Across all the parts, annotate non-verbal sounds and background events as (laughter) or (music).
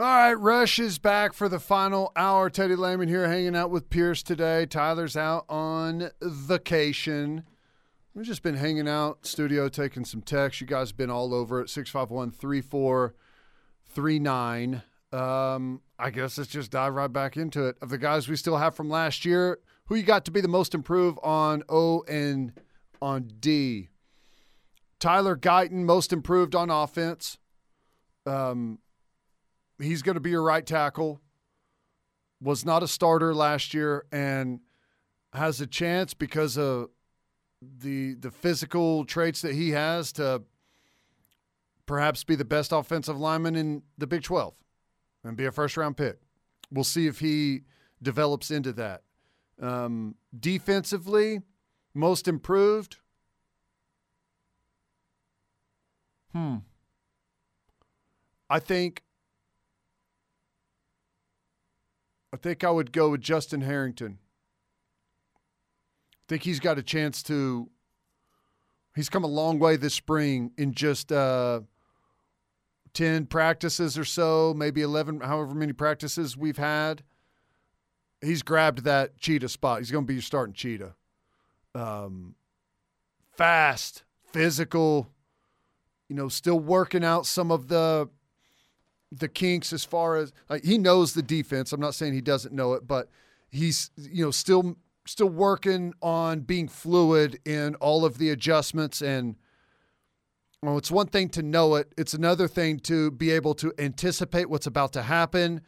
All right, Rush is back for the final hour. Teddy Lehman here hanging out with Pierce today. Tyler's out on vacation. We've just been hanging out, studio, taking some texts. You guys have been all over it. 651 3439. Um, I guess let's just dive right back into it. Of the guys we still have from last year, who you got to be the most improved on O and on D? Tyler Guyton, most improved on offense. Um, he's going to be your right tackle. Was not a starter last year and has a chance because of the the physical traits that he has to perhaps be the best offensive lineman in the Big 12 and be a first round pick. We'll see if he develops into that. Um, defensively, most improved. Hmm. I think I think I would go with Justin Harrington. I think he's got a chance to. He's come a long way this spring in just uh, 10 practices or so, maybe 11, however many practices we've had. He's grabbed that cheetah spot. He's going to be your starting cheetah. Um, fast, physical, you know, still working out some of the the kinks as far as like, he knows the defense. I'm not saying he doesn't know it, but he's you know still still working on being fluid in all of the adjustments and well, it's one thing to know it. It's another thing to be able to anticipate what's about to happen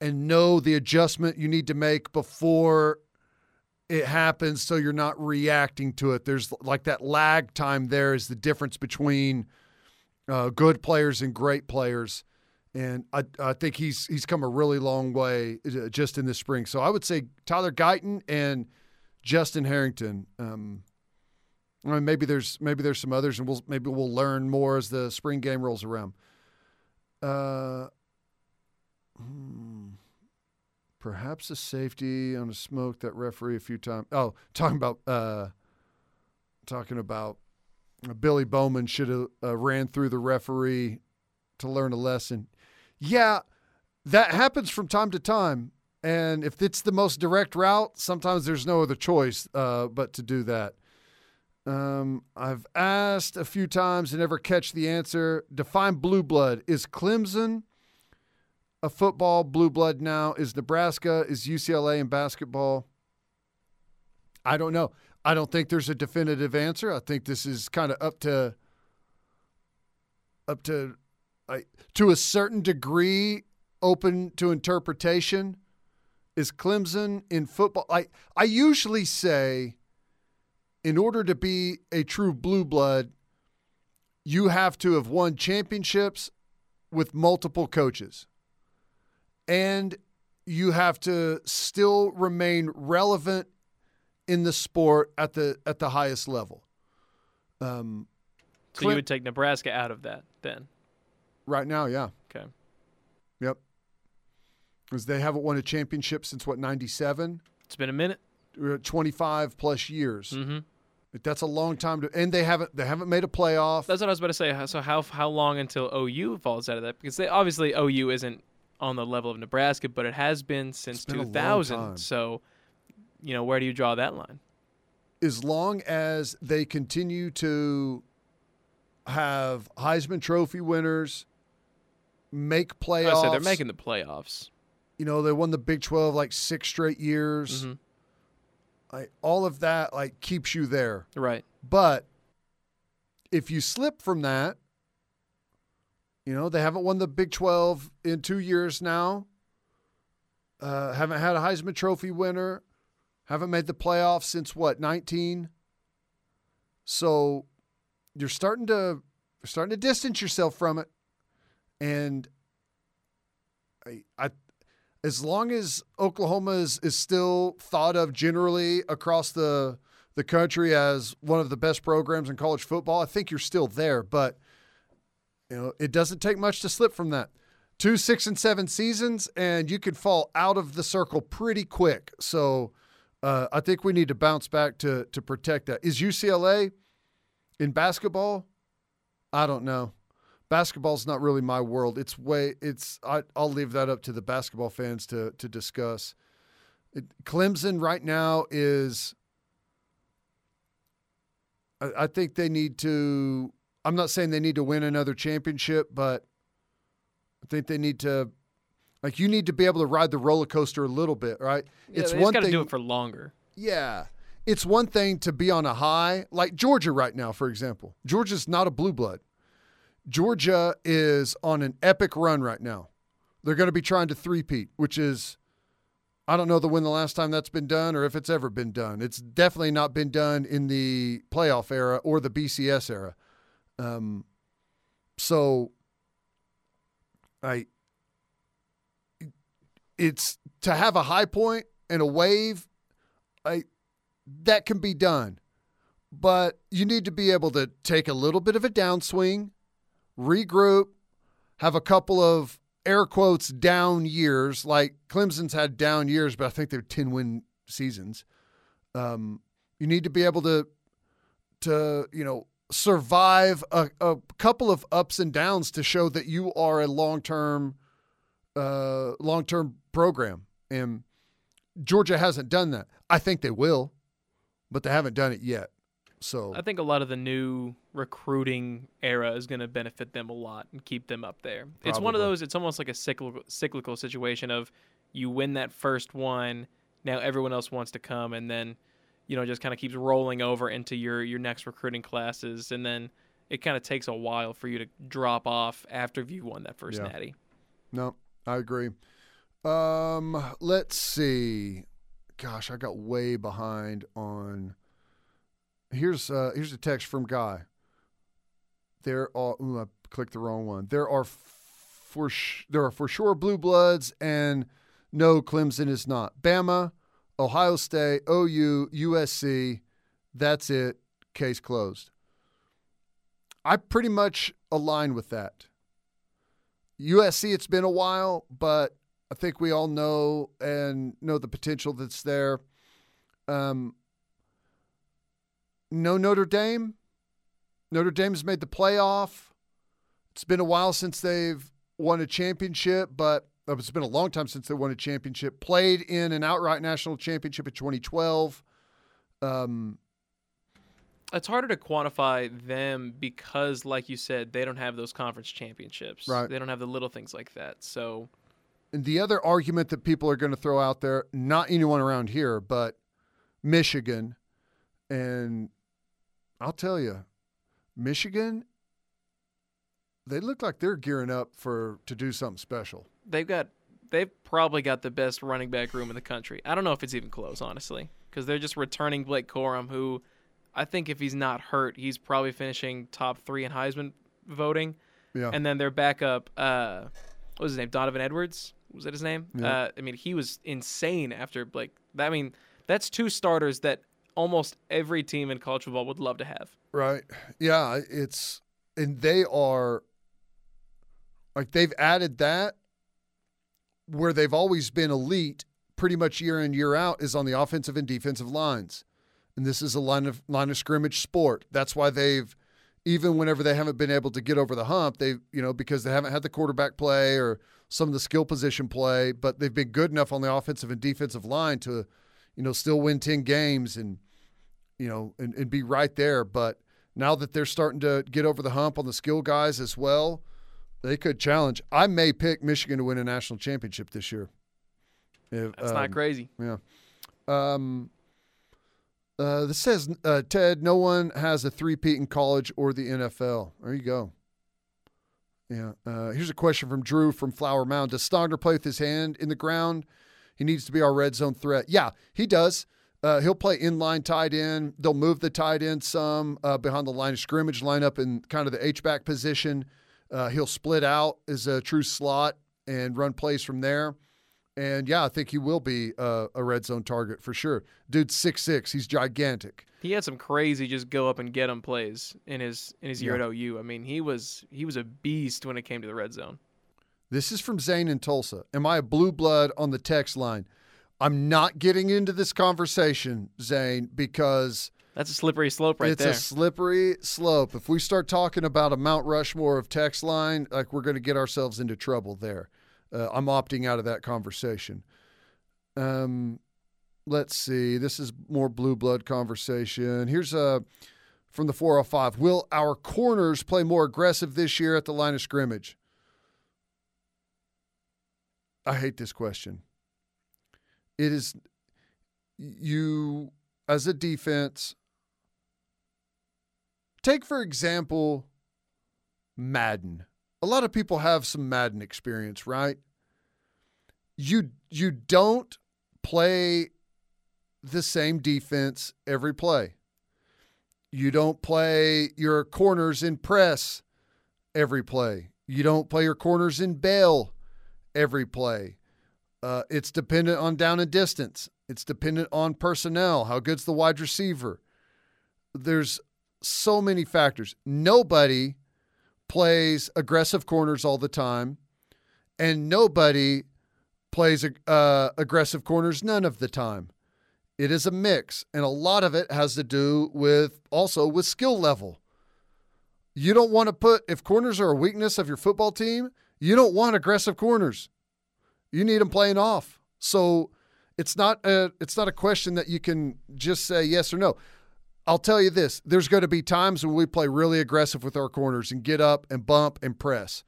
and know the adjustment you need to make before it happens so you're not reacting to it. There's like that lag time there is the difference between uh, good players and great players and I, I think he's he's come a really long way just in the spring. So I would say Tyler Guyton and Justin Harrington. Um, I mean, maybe there's maybe there's some others, and we'll maybe we'll learn more as the spring game rolls around. Uh, hmm, perhaps a safety on a smoke that referee a few times. Oh, (laughs) talking about uh, talking about uh, Billy Bowman should have uh, ran through the referee to learn a lesson. Yeah, that happens from time to time. And if it's the most direct route, sometimes there's no other choice uh, but to do that. Um, I've asked a few times and never catch the answer. Define blue blood. Is Clemson a football blue blood now? Is Nebraska? Is UCLA in basketball? I don't know. I don't think there's a definitive answer. I think this is kind of up to up to to a certain degree open to interpretation. Is Clemson in football? I I usually say, in order to be a true blue blood, you have to have won championships with multiple coaches, and you have to still remain relevant in the sport at the at the highest level. Um, so you would take Nebraska out of that then? Right now, yeah. Okay. Yep. Because they haven't won a championship since what, 97? It's been a minute. 25 plus years. Mm-hmm. That's a long time to, and they haven't they haven't made a playoff. That's what I was about to say. So how how long until OU falls out of that? Because they, obviously OU isn't on the level of Nebraska, but it has been since been 2000. So, you know, where do you draw that line? As long as they continue to have Heisman Trophy winners, make playoffs. I said they're making the playoffs. You know, they won the Big 12 like six straight years. Mm-hmm. Like all of that like keeps you there. Right. But if you slip from that, you know, they haven't won the Big 12 in 2 years now. Uh, haven't had a Heisman Trophy winner. Haven't made the playoffs since what, 19? So you're starting to you're starting to distance yourself from it. And I, I as long as Oklahoma is, is still thought of generally across the the country as one of the best programs in college football, I think you're still there. But you know, it doesn't take much to slip from that. Two six and seven seasons, and you could fall out of the circle pretty quick. So uh, I think we need to bounce back to to protect that. Is UCLA in basketball? I don't know. Basketball's not really my world. It's way it's I, will leave that up to the basketball fans to to discuss. It, Clemson right now is. I, I think they need to. I'm not saying they need to win another championship, but I think they need to. Like you need to be able to ride the roller coaster a little bit, right? Yeah, it's one thing to do it for longer. Yeah, it's one thing to be on a high, like Georgia right now, for example. Georgia's not a blue blood. Georgia is on an epic run right now. They're going to be trying to three-peat, which is, I don't know the when the last time that's been done or if it's ever been done. It's definitely not been done in the playoff era or the BCS era. Um, so, I, it's to have a high point and a wave. I that can be done. But you need to be able to take a little bit of a downswing, regroup, have a couple of air quotes down years. Like Clemson's had down years, but I think they're 10 win seasons. Um, you need to be able to, to you know, survive a, a couple of ups and downs to show that you are a long term, uh, long term program. And Georgia hasn't done that. I think they will but they haven't done it yet. So I think a lot of the new recruiting era is going to benefit them a lot and keep them up there. Probably. It's one of those. It's almost like a cyclical cyclical situation of you win that first one, now everyone else wants to come, and then you know just kind of keeps rolling over into your your next recruiting classes, and then it kind of takes a while for you to drop off after you won that first yeah. natty. No, I agree. Um, let's see gosh, I got way behind on. Here's uh, here's a text from Guy. There are. Ooh, I clicked the wrong one. There are for sh- there are for sure blue bloods, and no, Clemson is not. Bama, Ohio State, OU, USC. That's it. Case closed. I pretty much align with that. USC, it's been a while, but I think we all know and know the potential that's there. Um, no Notre Dame. Notre Dame's made the playoff. It's been a while since they've won a championship, but uh, it's been a long time since they won a championship. Played in an outright national championship in 2012. Um, it's harder to quantify them because, like you said, they don't have those conference championships. Right. They don't have the little things like that. So and the other argument that people are going to throw out there, not anyone around here, but Michigan. And I'll tell you, Michigan, they look like they're gearing up for to do something special. They've got they've probably got the best running back room in the country. I don't know if it's even close, honestly, because they're just returning Blake Corum, who I think if he's not hurt, he's probably finishing top three in Heisman voting. Yeah. And then their backup, uh, what was his name? Donovan Edwards was that his name? Yeah. Uh, I mean, he was insane after like that. I mean, that's two starters that almost every team in college football would love to have. Right. Yeah. It's and they are like they've added that where they've always been elite pretty much year in year out is on the offensive and defensive lines. And this is a line of line of scrimmage sport. That's why they've even whenever they haven't been able to get over the hump, they you know because they haven't had the quarterback play or some of the skill position play, but they've been good enough on the offensive and defensive line to, you know, still win 10 games and, you know, and, and be right there. But now that they're starting to get over the hump on the skill guys as well, they could challenge. I may pick Michigan to win a national championship this year. If, That's um, not crazy. Yeah. Um, uh, this says, uh, Ted, no one has a three-peat in college or the NFL. There you go. Yeah. Uh, here's a question from Drew from Flower Mound. Does Stogner play with his hand in the ground? He needs to be our red zone threat. Yeah, he does. Uh, he'll play inline tight end. They'll move the tight end some uh, behind the line of scrimmage, line up in kind of the H back position. Uh, he'll split out as a true slot and run plays from there. And yeah, I think he will be a, a red zone target for sure. Dude's six six. He's gigantic. He had some crazy just go up and get him plays in his in his year yeah. at OU. I mean, he was he was a beast when it came to the red zone. This is from Zane in Tulsa. Am I a blue blood on the text line? I'm not getting into this conversation, Zane, because That's a slippery slope right it's there. It's a slippery slope. If we start talking about a Mount Rushmore of text line, like we're going to get ourselves into trouble there. Uh, I'm opting out of that conversation. Um, let's see. This is more blue blood conversation. Here's a from the 405. Will our corners play more aggressive this year at the line of scrimmage? I hate this question. It is you as a defense. Take for example Madden. A lot of people have some Madden experience, right? You you don't play the same defense every play. You don't play your corners in press every play. You don't play your corners in bail every play. Uh, it's dependent on down and distance. It's dependent on personnel. How good's the wide receiver? There's so many factors. Nobody plays aggressive corners all the time, and nobody plays uh, aggressive corners none of the time. It is a mix, and a lot of it has to do with also with skill level. You don't want to put if corners are a weakness of your football team, you don't want aggressive corners. You need them playing off. So it's not a it's not a question that you can just say yes or no. I'll tell you this: there's going to be times when we play really aggressive with our corners and get up and bump and press.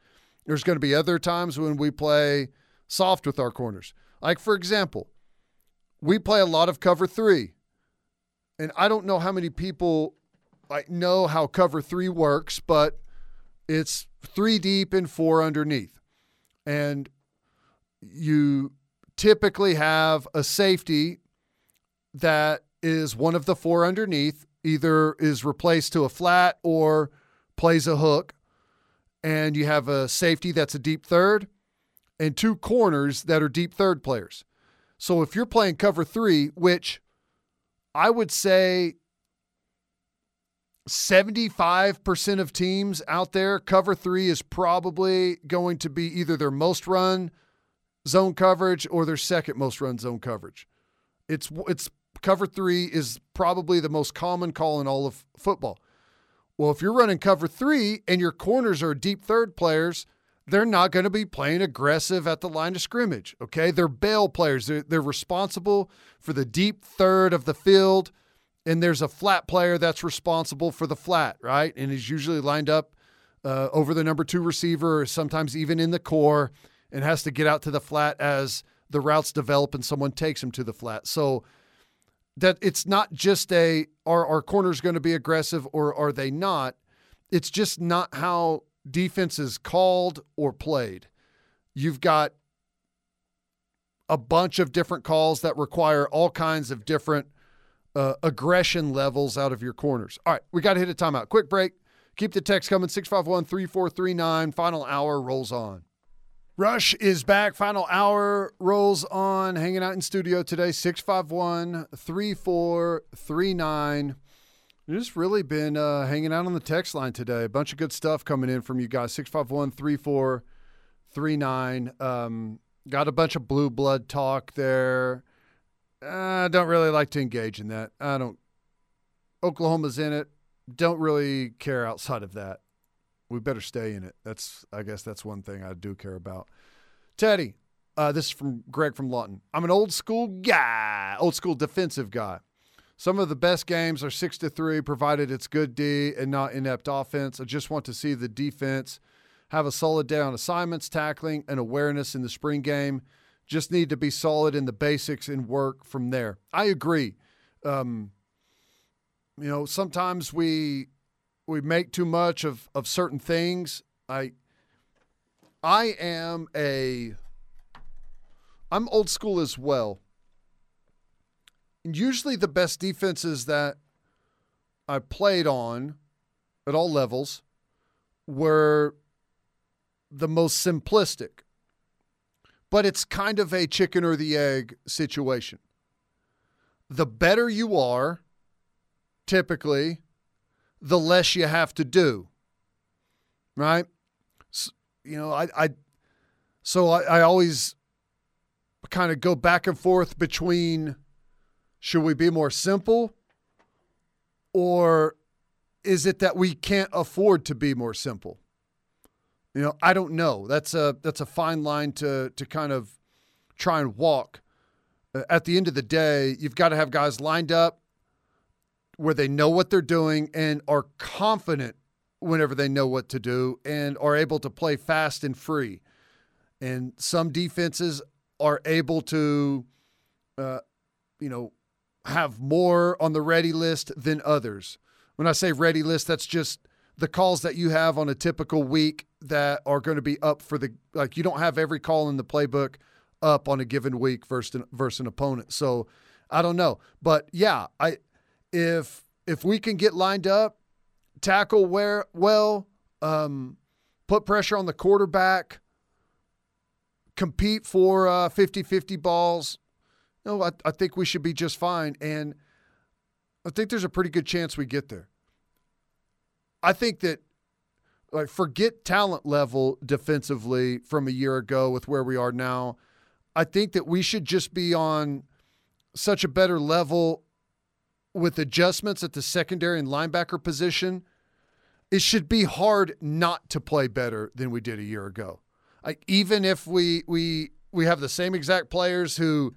There's going to be other times when we play soft with our corners. Like for example, we play a lot of cover three, and I don't know how many people like know how cover three works, but it's three deep and four underneath, and you typically have a safety that is one of the four underneath, either is replaced to a flat or plays a hook. And you have a safety that's a deep third and two corners that are deep third players. So if you're playing cover three, which I would say 75% of teams out there, cover three is probably going to be either their most run zone coverage or their second most run zone coverage. It's it's cover 3 is probably the most common call in all of football. Well, if you're running cover 3 and your corners are deep third players, they're not going to be playing aggressive at the line of scrimmage, okay? They're bail players. They're, they're responsible for the deep third of the field and there's a flat player that's responsible for the flat, right? And is usually lined up uh, over the number 2 receiver or sometimes even in the core and has to get out to the flat as the routes develop and someone takes him to the flat. So that it's not just a are our corners going to be aggressive or are they not? It's just not how defense is called or played. You've got a bunch of different calls that require all kinds of different uh, aggression levels out of your corners. All right, we got to hit a timeout. Quick break. Keep the text coming 651 3439. Final hour rolls on. Rush is back. Final hour rolls on. Hanging out in studio today, 651 3439. Just really been uh, hanging out on the text line today. A bunch of good stuff coming in from you guys. 651 3439. Um, got a bunch of blue blood talk there. I don't really like to engage in that. I don't. Oklahoma's in it. Don't really care outside of that we better stay in it. That's I guess that's one thing I do care about. Teddy, uh, this is from Greg from Lawton. I'm an old school guy, old school defensive guy. Some of the best games are six to three, provided it's good D and not inept offense. I just want to see the defense have a solid day on assignments, tackling, and awareness in the spring game. Just need to be solid in the basics and work from there. I agree. Um, you know, sometimes we we make too much of of certain things. I I am a I'm old school as well. And usually the best defenses that I played on at all levels were the most simplistic. But it's kind of a chicken or the egg situation. The better you are, typically, the less you have to do. Right? So, you know, I, I so I, I always kind of go back and forth between should we be more simple or is it that we can't afford to be more simple? You know, I don't know. That's a that's a fine line to to kind of try and walk. Uh, at the end of the day, you've got to have guys lined up where they know what they're doing and are confident whenever they know what to do and are able to play fast and free. And some defenses are able to, uh, you know, have more on the ready list than others. When I say ready list, that's just the calls that you have on a typical week that are going to be up for the like you don't have every call in the playbook up on a given week versus an, versus an opponent. So I don't know, but yeah, I if if we can get lined up, tackle where well, um, put pressure on the quarterback, compete for uh, 50-50 balls, no, I, I think we should be just fine. And I think there's a pretty good chance we get there. I think that like forget talent level defensively from a year ago with where we are now. I think that we should just be on such a better level with adjustments at the secondary and linebacker position. It should be hard not to play better than we did a year ago. Like even if we we we have the same exact players who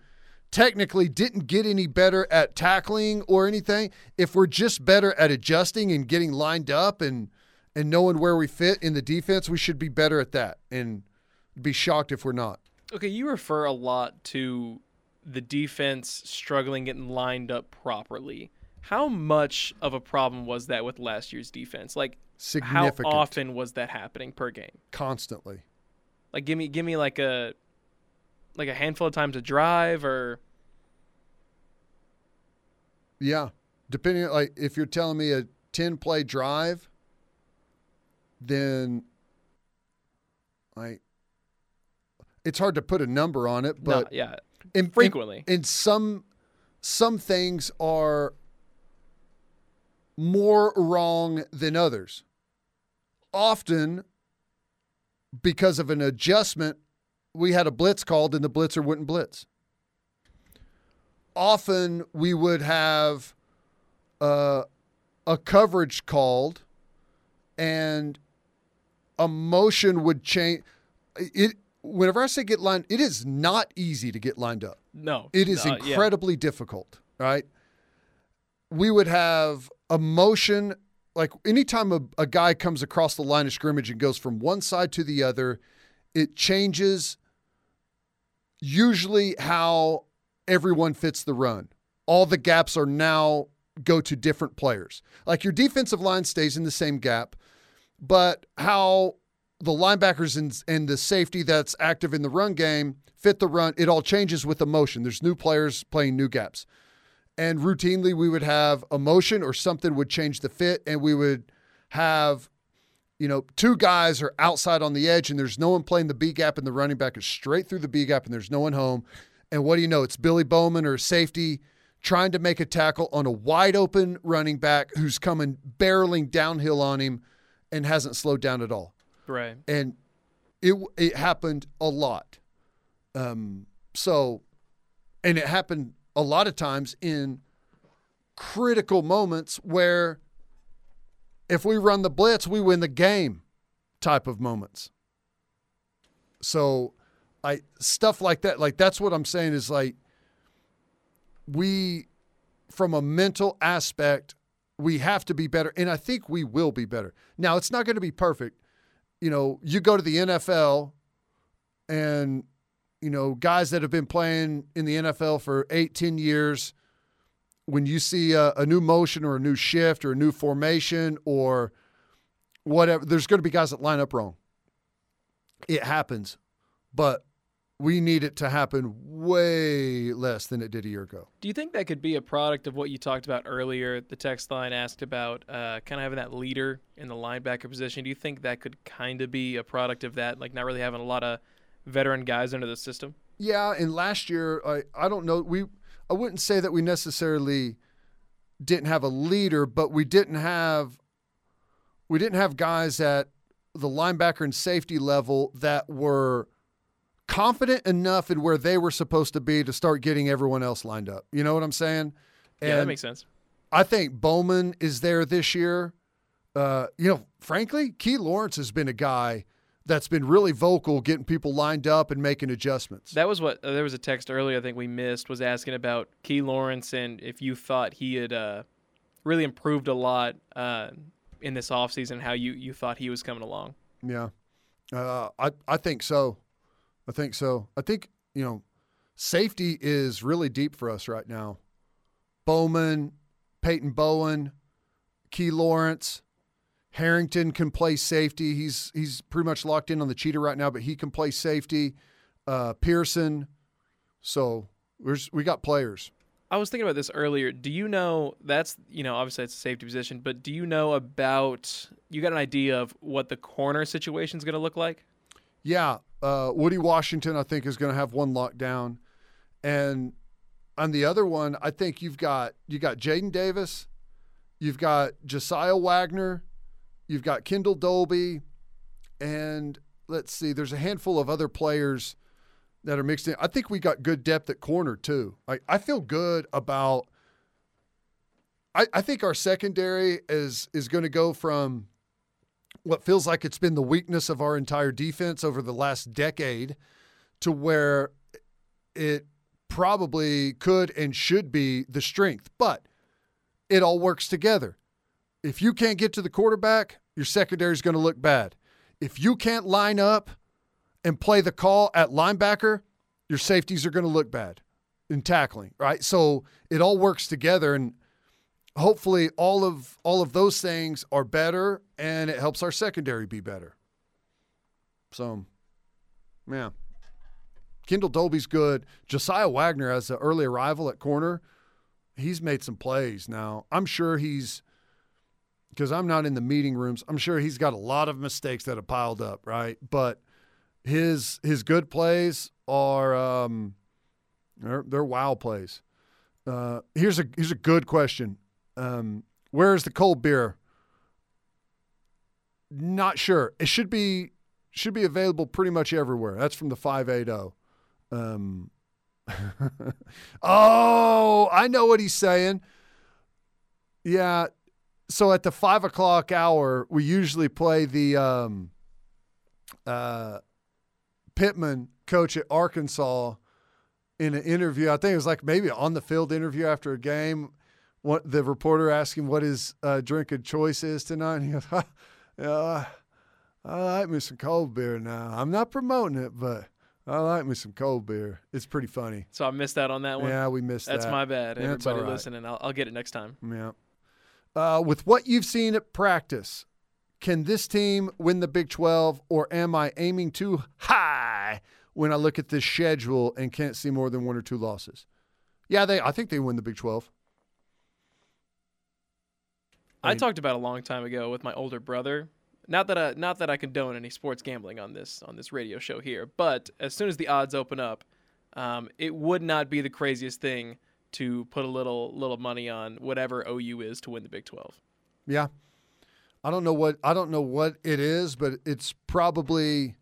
technically didn't get any better at tackling or anything, if we're just better at adjusting and getting lined up and and knowing where we fit in the defense, we should be better at that and be shocked if we're not. Okay, you refer a lot to the defense struggling getting lined up properly. How much of a problem was that with last year's defense? Like how often was that happening per game? Constantly. Like give me give me like a like a handful of times a drive or yeah. Depending like if you're telling me a 10 play drive then like it's hard to put a number on it but no, yeah. in, frequently. in, in some some things are more wrong than others. Often because of an adjustment we had a blitz called and the blitzer wouldn't blitz. Often we would have uh, a coverage called and a motion would change. It whenever I say get lined, it is not easy to get lined up. No, it is uh, incredibly yeah. difficult. Right? We would have a motion like anytime a, a guy comes across the line of scrimmage and goes from one side to the other, it changes usually how everyone fits the run. All the gaps are now go to different players. Like your defensive line stays in the same gap, but how the linebackers and, and the safety that's active in the run game fit the run, it all changes with emotion. There's new players playing new gaps. And routinely, we would have emotion or something would change the fit, and we would have you know, two guys are outside on the edge and there's no one playing the B gap and the running back is straight through the B gap and there's no one home. And what do you know? It's Billy Bowman or safety trying to make a tackle on a wide open running back who's coming barreling downhill on him and hasn't slowed down at all. Right. And it it happened a lot. Um so and it happened a lot of times in critical moments where if we run the blitz, we win the game type of moments. So I stuff like that, like that's what I'm saying is like we from a mental aspect, we have to be better. And I think we will be better. Now it's not going to be perfect. You know, you go to the NFL and you know, guys that have been playing in the NFL for eight, ten years – when you see a, a, new motion or a new shift or a new formation or whatever, there's going to be guys that line up wrong. It happens, but we need it to happen way less than it did a year ago. Do you think that could be a product of what you talked about earlier? The text line asked about uh, kind of having that leader in the linebacker position. Do you think that could kind of be a product of that, like not really having a lot of veteran guys under the system? Yeah, and last year, I, I don't know, we I wouldn't say that we necessarily didn't have a leader, but we didn't have we didn't have guys at the linebacker and safety level that were confident enough in where they were supposed to be to start getting everyone else lined up. You know what I'm saying? And, yeah, that makes sense. I think Bowman is there this year. Uh, you know, frankly, Key Lawrence has been a guy that's been really vocal, getting people lined up and making adjustments. That was what uh, there was a text earlier I think we missed was asking about Key Lawrence and if you thought he had uh, really improved a lot uh, in this offseason, how you you thought he was coming along. Yeah, uh, I I think so. I think so. I think you know, safety is really deep for us right now. Bowman, Peyton Bowen, Key Lawrence, Harrington can play safety. He's he's pretty much locked in on the cheetah right now, but he can play safety. Uh, Pearson, so there's we got players. I was thinking about this earlier. Do you know that's you know obviously it's a safety position, but do you know about you got an idea of what the corner situation is going to look like? Yeah, uh, Woody Washington I think is going to have one lockdown, and on the other one I think you've got you got Jaden Davis, you've got Jasiah Wagner, you've got Kendel Dolby, and let's see, there's a handful of other players that are mixed in. I think we got good depth at corner too. I, I feel good about. I, I think our secondary is is going to go from what feels like it's been the weakness of our entire defense over the last decade to where it probably could and should be the strength. But it all works together. If you can't get to the quarterback, your secondary is going to look bad. If you can't line up and play the call at linebacker, your safeties are going to look bad in tackling, right? So it all works together and hopefully all of all of those things are better and it helps our secondary be better. So yeah. Kendel Dolby's good. Jasiah Wagner as an early arrival at corner, he's made some plays now. I'm sure he's because I'm not in the meeting rooms. I'm sure he's got a lot of mistakes that have piled up, right? But his his good plays are um, they're, they're wow plays. Uh, here's a here's a good question. Um, where is the cold beer? Not sure. It should be should be available pretty much everywhere. That's from the five eight zero. Um, (laughs) oh, I know what he's saying. Yeah. So at the five o'clock hour, we usually play the um, uh, Pittman coach at Arkansas in an interview. I think it was like maybe on the field interview after a game. What the reporter asked him what his uh, drink of choice is tonight. And he goes, "Yeah, (laughs) I like me some cold beer now. I'm not promoting it, but I like me some cold beer. It's pretty funny." So I missed out on that one. Yeah, we missed that. That's that. my bad. Yeah, Everybody right. listening, I'll, I'll get it next time. Yeah. Uh, with what you've seen at practice, can this team win the Big 12, or am I aiming too high when I look at this schedule and can't see more than one or two losses? Yeah, they. I think they win the Big 12. I mean- talked about a long time ago with my older brother. Not that I not that I condone any sports gambling on this on this radio show here, but as soon as the odds open up, um, it would not be the craziest thing to put a little little money on whatever OU is to win the Big Twelve. Yeah. I don't know what I don't know what it is, but it's probably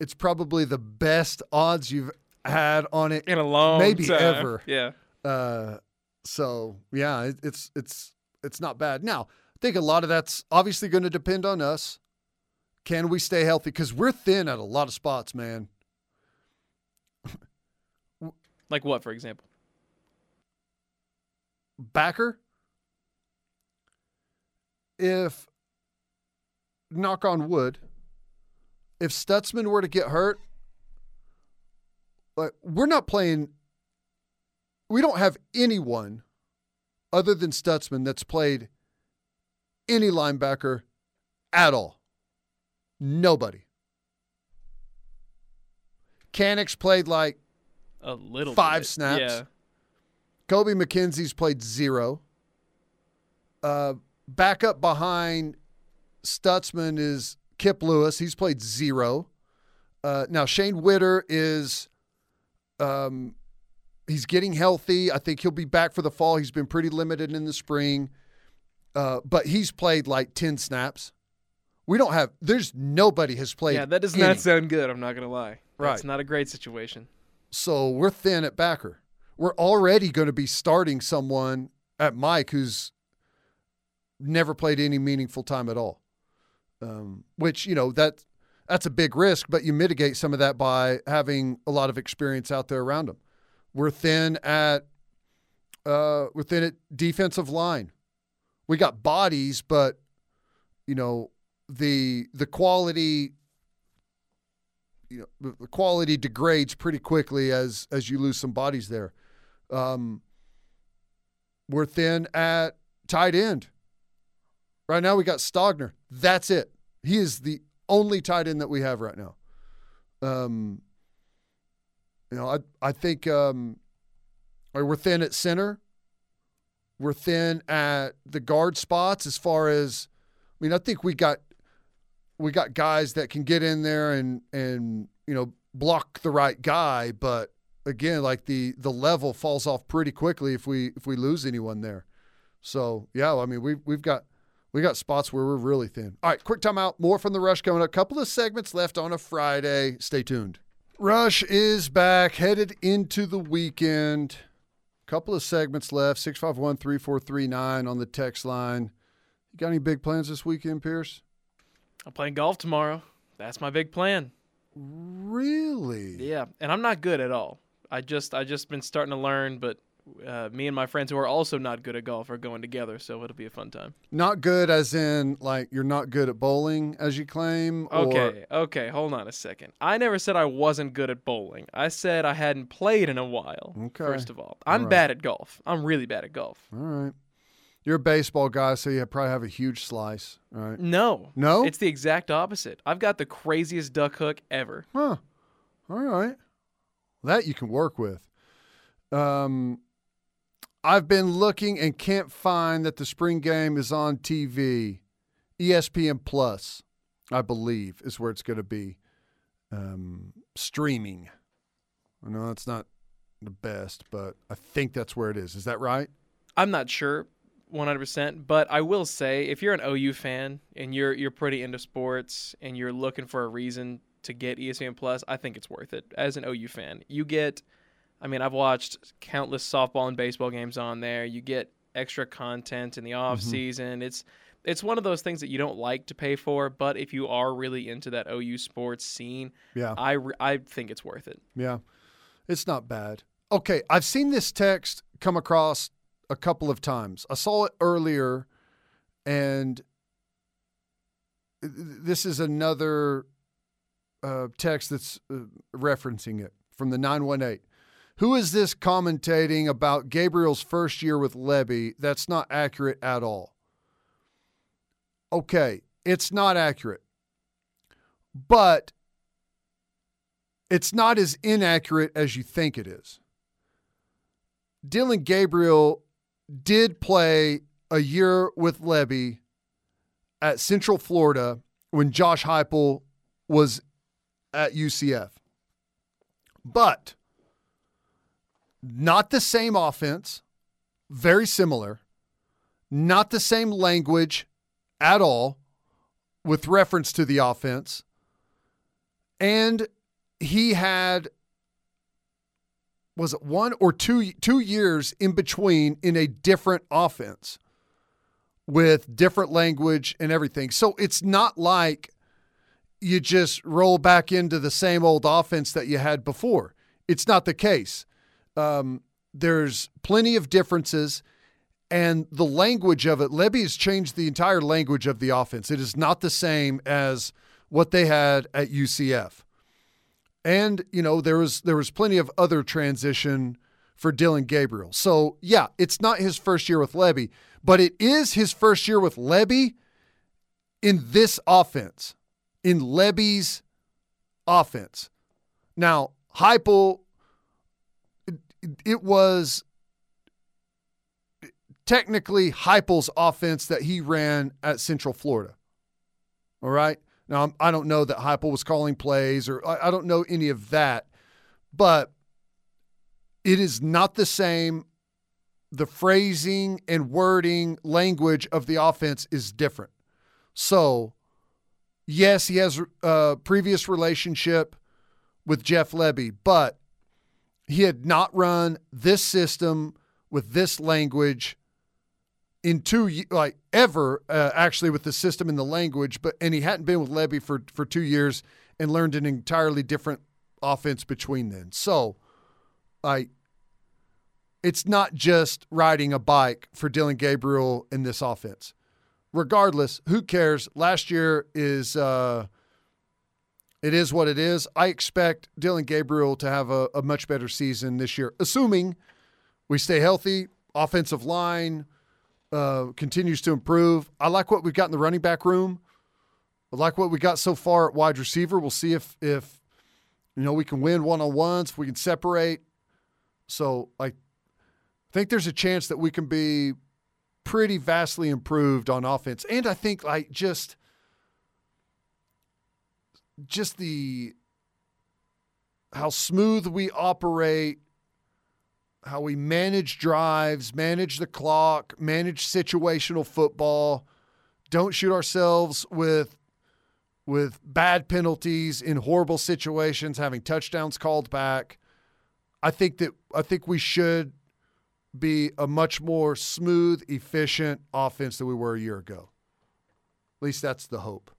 it's probably the best odds you've had on it In a long Maybe time. ever. Yeah. Uh, so yeah, it, it's it's it's not bad. Now, I think a lot of that's obviously going to depend on us. Can we stay healthy? Because we're thin at a lot of spots, man. Like what, for example? Backer, if knock on wood, if Stutsman were to get hurt, like we're not playing. We don't have anyone other than Stutsman that's played any linebacker at all. Nobody. Kanak's played like A little Five bit. snaps. Yeah. Kobie McKinzie's played zero. Uh, back up behind Stutsman is Kip Lewis. He's played zero. Uh, now Shane Whitter is, um, he's getting healthy. I think he'll be back for the fall. He's been pretty limited in the spring, uh, but he's played like ten snaps. We don't have. There's nobody has played. Yeah, that does any. not sound good, I'm not gonna lie. That's Right. not a great situation. So we're thin at backer. We're already going to be starting someone at Mike, who's never played any meaningful time at all. Um, which you know that that's a big risk, but you mitigate some of that by having a lot of experience out there around him. We're thin at uh, we're thin at defensive line. We got bodies, but you know the the quality you know the quality degrades pretty quickly as as you lose some bodies there. Um, we're thin at tight end. Right now we got Stogner. That's it. He is the only tight end that we have right now. Um, you know, I I think um, we're thin at center. We're thin at the guard spots as far as I mean, I think we got we got guys that can get in there and and you know block the right guy, but again, like the the level falls off pretty quickly if we if we lose anyone there. So yeah, I mean we we've got we got spots where we're really thin. All right, quick timeout. More from the Rush coming up. A couple of segments left on a Friday. Stay tuned. Rush is back, headed into the weekend. Couple of segments left. 651 3439 on the text line. You got any big plans this weekend, Pierce? I'm playing golf tomorrow. That's my big plan. Really? Yeah, and I'm not good at all. I just I just been starting to learn, but uh, me and my friends who are also not good at golf are going together, so it'll be a fun time. Not good, as in like you're not good at bowling, as you claim. Okay, okay, hold on a second. I never said I wasn't good at bowling. I said I hadn't played in a while. Okay. First of all, I'm all right. bad at golf. I'm really bad at golf. All right. You're a baseball guy, so you probably have a huge slice, right? No. No? It's the exact opposite. I've got the craziest duck hook ever. Huh. All right. That you can work with. Um, I've been looking and can't find that the spring game is on TV. ESPN Plus, I believe, is where it's going to be um, streaming. I know that's not the best, but I think that's where it is. Is that right? I'm not sure 100%, but I will say if you're an OU fan and you're you're pretty into sports and you're looking for a reason to get ESPN Plus, I think it's worth it. As an OU fan, you get I mean, I've watched countless softball and baseball games on there. You get extra content in the off mm-hmm. season. It's it's one of those things that you don't like to pay for, but if you are really into that OU sports scene, yeah, I I think it's worth it. Yeah, it's not bad. Okay, I've seen this text come across a couple of times. I saw it earlier, and this is another uh, text that's uh, referencing it from the 918. Who is this commentating about Gabriel's first year with Lebby? That's not accurate at all. Okay, it's not accurate. But it's not as inaccurate as you think it is. Dillon Gabriel did play a year with Lebby at Central Florida when Josh Heupel was at UCF. But not the same offense, very similar, not the same language at all with reference to the offense. And he had was it one or two two years in between in a different offense with different language and everything. So it's not like you just roll back into the same old offense that you had before. It's not the case. Um, there's plenty of differences, and the language of it. Lebby has changed the entire language of the offense. It is not the same as what they had at UCF. And you know there was there was plenty of other transition for Dillon Gabriel. So yeah, it's not his first year with Lebby, but it is his first year with Lebby in this offense, in Lebby's offense. Now Heupel it was technically Heupel's offense that he ran at Central Florida. All right. Now, I don't know that Heupel was calling plays or I don't know any of that, but it is not the same. The phrasing and wording language of the offense is different. So, yes, he has a previous relationship with Jeff Lebby, but he had not run this system with this language in two like ever uh, actually with the system and the language, but and he hadn't been with Lebby for for two years and learned an entirely different offense between then. So, I it's not just riding a bike for Dillon Gabriel in this offense. Regardless, who cares? Last year is uh, it is what it is. I expect Dillon Gabriel to have a, a much better season this year, assuming we stay healthy, offensive line uh, continues to improve. I like what we've got in the running back room. I like what we got so far at wide receiver. We'll see if if you know we can win one on ones, we can separate. So I think there's a chance that we can be pretty vastly improved on offense. And I think like just just the how smooth we operate, how we manage drives, manage the clock, manage situational football, don't shoot ourselves with with bad penalties in horrible situations, having touchdowns called back. I think that I think we should be a much more smooth, efficient offense than we were a year ago. At least that's the hope.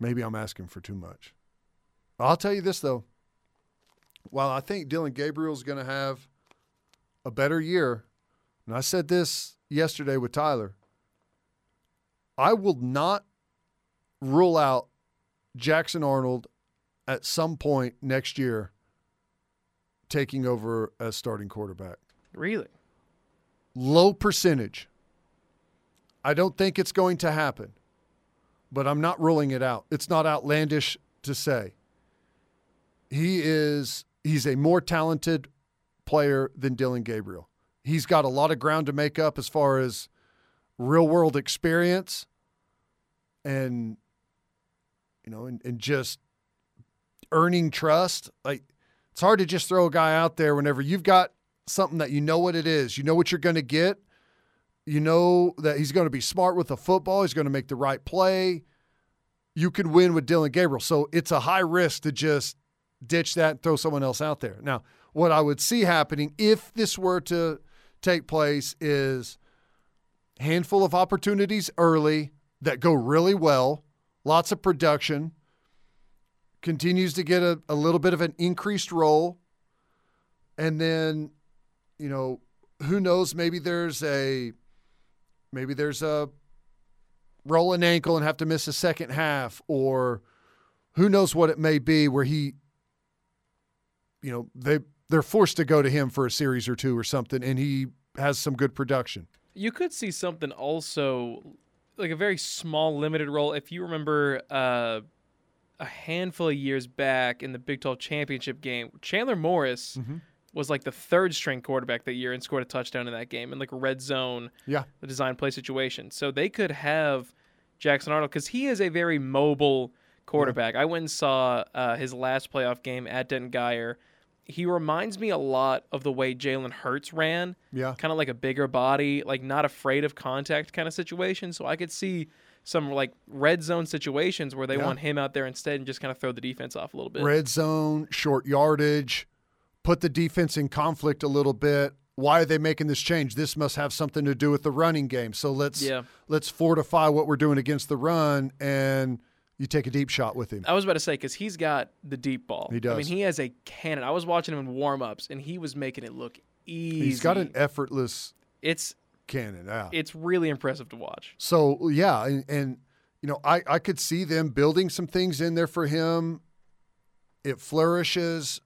Maybe I'm asking for too much. I'll tell you this though. While I think Dillon Gabriel's going to have a better year, and I said this yesterday with Tyler, I will not rule out Jackson Arnold at some point next year taking over as starting quarterback. Really? Low percentage. I don't think it's going to happen, but I'm not ruling it out. It's not outlandish to say. He is he's a more talented player than Dillon Gabriel. He's got a lot of ground to make up as far as real world experience and you know and, and just earning trust like it's hard to just throw a guy out there whenever you've got something that you know what it is you know what you're going to get you know that he's going to be smart with the football he's going to make the right play you could win with Dillon Gabriel so it's a high risk to just ditch that and throw someone else out there now what I would see happening if this were to take place is handful of opportunities early that go really well, lots of production, continues to get a, a little bit of an increased role. And then, you know, who knows, maybe there's a maybe there's a roll an ankle and have to miss a second half, or who knows what it may be where he you know, they they're forced to go to him for a series or two or something and he has some good production. You could see something also like a very small limited role. If you remember uh, a handful of years back in the Big 12 championship game, Chandler Morris mm-hmm. Was like the third string quarterback that year and scored a touchdown in that game in like a red zone, yeah, the design play situation. So they could have Jackson Arnold because he is a very mobile quarterback. Yeah. I went and saw uh, his last playoff game at Denton Guyer he reminds me a lot of the way Jalen Hurts ran. Yeah. Kind of like a bigger body, like not afraid of contact kind of situation. So I could see some like red zone situations where they yeah. want him out there instead and just kind of throw the defense off a little bit. Red zone, short yardage, put the defense in conflict a little bit. Why are they making this change? This must have something to do with the running game. So let's yeah. let's fortify what we're doing against the run and you take a deep shot with him. I was about to say because he's got the deep ball. He does. I mean, he has a cannon. I was watching him in warm ups, and he was making it look easy. He's got an effortless. It's cannon. Yeah. It's really impressive to watch. So yeah, and, and you know, I I could see them building some things in there for him. It flourishes.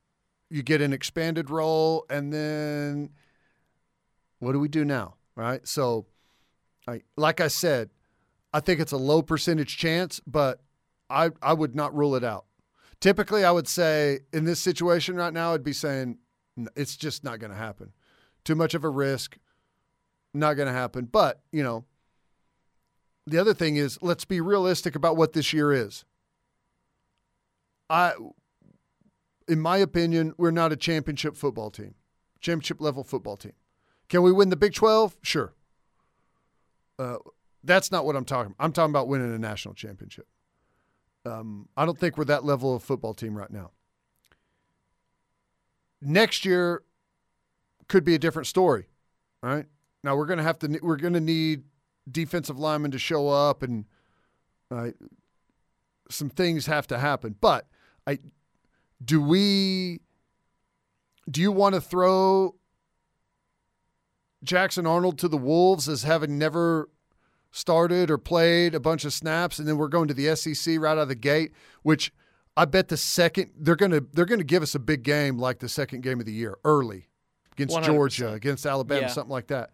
You get an expanded role, and then what do we do now? Right. So, I like I said, I think it's a low percentage chance, but I, I would not rule it out. Typically, I would say in this situation right now, I'd be saying it's just not going to happen. Too much of a risk, not going to happen. But, you know, the other thing is let's be realistic about what this year is. I, in my opinion, we're not a championship football team, championship level football team. Can we win the Big 12? Sure. Uh, that's not what I'm talking about. I'm talking about winning a national championship. Um, I don't think we're that level of football team right now. Next year could be a different story. right? Now we're gonna have to. We're gonna need defensive linemen to show up, and uh, some things have to happen. But I do we. Do you want to throw Jackson Arnold to the Wolves as having never started or played a bunch of snaps, and then we're going to the SEC right out of the gate, which I bet the second they're gonna they're gonna give us a big game like the second game of the year early against 100%. Georgia, against Alabama, Yeah. something like that.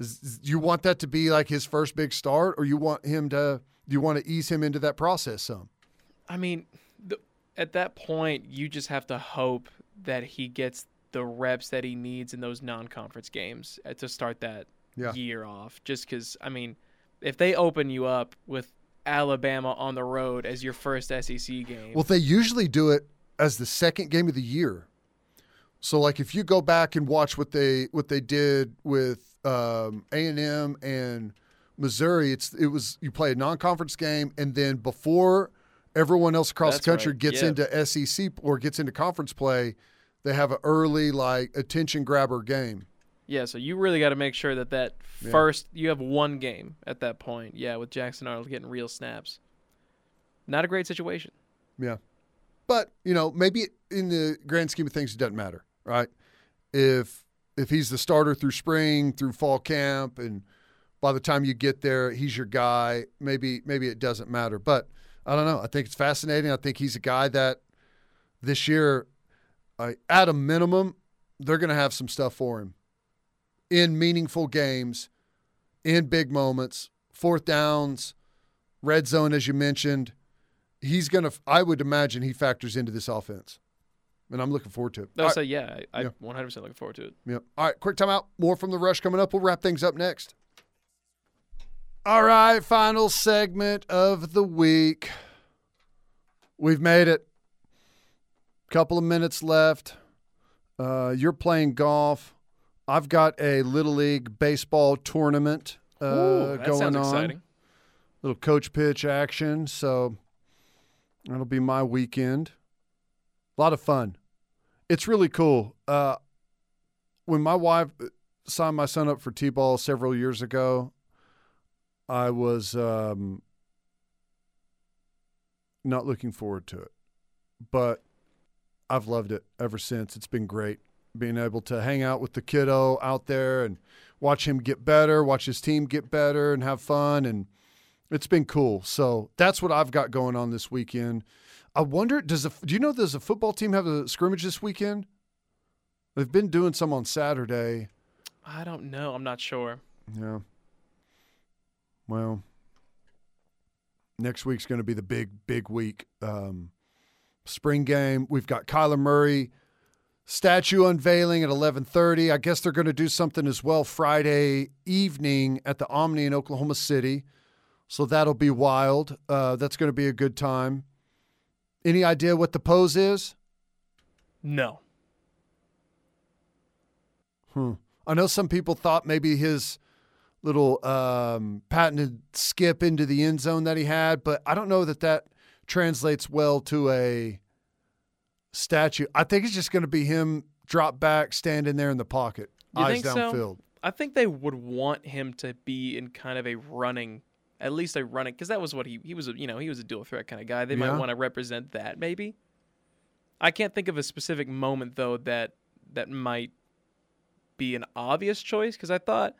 Is- you want that to be like his first big start, or you want him to you want to ease him into that process some? I mean, at that point, you just have to hope that he gets the reps that he needs in those non-conference games uh, to start that Yeah. year off. Just because, I mean, if they open you up with Alabama on the road as your first SEC game, Well, they usually do it as the second game of the year. So, like, if you go back and watch what they what they did with um, A and M and Missouri, it's it was you play a non conference game, and then before everyone else across That's the country right, gets yeah. into SEC or gets into conference play, they have an early like attention grabber game. yeah. So you really got to make sure that that Yeah. first you have one game at that point. Yeah, with Jackson Arnold getting real snaps. Not a great situation. Yeah. But, you know, maybe in the grand scheme of things it doesn't matter, right? If if he's the starter through spring, through fall camp and by the time you get there, he's your guy, maybe maybe it doesn't matter. But I don't know. I think it's fascinating. I think he's a guy that this year uh, at a minimum, they're going to have some stuff for him in meaningful games, in big moments, fourth downs, red zone as you mentioned he's going to, I would imagine he factors into this offense. And I'm looking forward to it. I'll All right, say yeah. I, Yeah. I'm 100 percent looking forward to it. yeah. All right, quick timeout. More from the rush coming up. We'll wrap things up next. All right, final segment of the week. We've made it. Couple of minutes left. Uh, you're playing golf. I've got a little league baseball tournament uh, Ooh, that going sounds on. exciting. little coach pitch action. So that'll be my weekend. A lot of fun. It's really cool. Uh, when my wife signed my son up for T-ball several years ago, I was um, not looking forward to it, but I've loved it ever since. It's been great being able to hang out with the kiddo out there and watch him get better, watch his team get better, and have fun and it's been cool. So that's what I've got going on this weekend. I wonder, does a, do you know does a football team have a scrimmage this weekend? They've been doing some on Saturday. I don't know. I'm not sure. Yeah. Well, next week's going to be the big, big week. Um, spring game. We've got Kyler Murray statue unveiling at 11:30. I guess they're going to do something as well Friday evening at the Omni in Oklahoma City. So that'll be wild. Uh, that's going to be a good time. Any idea what the pose is? No. Hmm. I know some people thought maybe his little um, patented skip into the end zone that he had, but I don't know that that translates well to a statue. I think it's just going to be him drop back, standing there in the pocket, You eyes think so? downfield. I think they would want him to be in kind of a running, at least a running, because that was what he he was. A, you know, he was a dual threat kind of guy. They Yeah. might want to represent that, maybe. I can't think of a specific moment though that that might be an obvious choice because I thought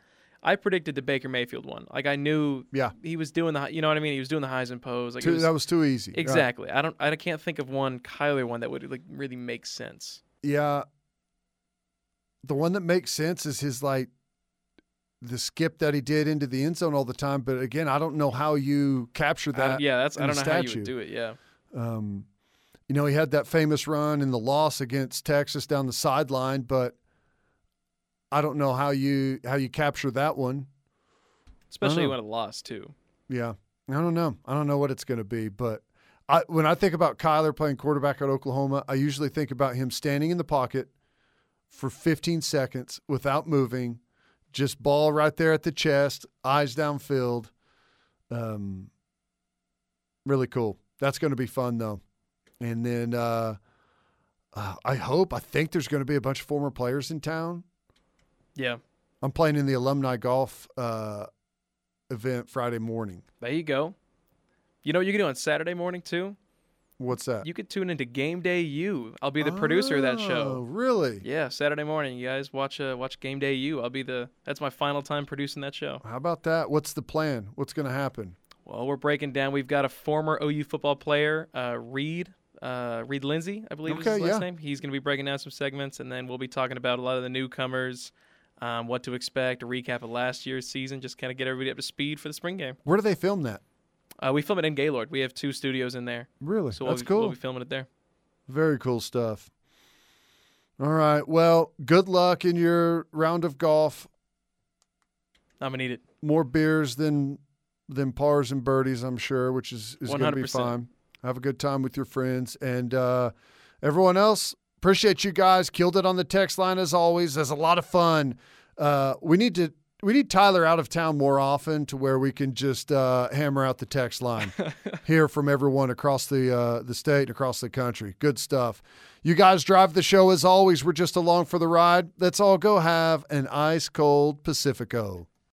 I predicted the Baker Mayfield one. Like I knew Yeah, he was doing the, you know what I mean? He was doing the Heisman pose. Like too, was- that was too easy. Right. exactly. I don't. I can't think of one Kyler one that would like really make sense. Yeah. The one that makes sense is his like the skip that he did into the end zone all the time. But again, I don't know how you capture that. don't- yeah, that's. I don't know how you would do it. Yeah. Um, you know, he had that famous run in the loss against Texas down the sideline, but I don't know how you how you capture that one. Especially know. when it lost too. Yeah, I don't know. I don't know what it's going to be, but I, when I think about Kyler playing quarterback at Oklahoma, I usually think about him standing in the pocket for 15 seconds without moving, just ball right there at the chest, eyes downfield. Um, really cool. That's going to be fun though. And then uh, uh, I hope, I think there's going to be a bunch of former players in town. Yeah. I'm playing in the alumni golf uh, event Friday morning. There you go. You know what you can do on Saturday morning too? What's that? You could tune into Game Day U. I'll be the producer of that show. Oh, really? Yeah, Saturday morning. You guys watch uh, watch Game Day U. I'll be the that's my final time producing that show. How about that? What's the plan? What's going to happen? Well, we're breaking down. We've got a former OU football player, uh, Reed, uh, Reed Lindsay, I believe is Okay, his last yeah. name. He's going to be breaking down some segments, and then we'll be talking about a lot of the newcomers, um, what to expect, a recap of last year's season, just kind of get everybody up to speed for the spring game. Where do they film that? Uh, we film it in Gaylord. We have two studios in there, Really? so That's we'll, be- cool. We'll be filming it there. Very cool stuff. All right. Well, good luck in your round of golf. I'm gonna need it. More beers than than pars and birdies, I'm sure, which is, is going to be fine. Have a good time with your friends. And uh, everyone else, appreciate you guys. Killed it on the text line as always. There's a lot of fun. Uh, we need to we need Tyler out of town more often to where we can just uh, hammer out the text line. (laughs) Hear from everyone across the uh, the state and across the country. Good stuff. You guys drive the show as always. We're just along for the ride. Let's all go have an ice cold Pacifico.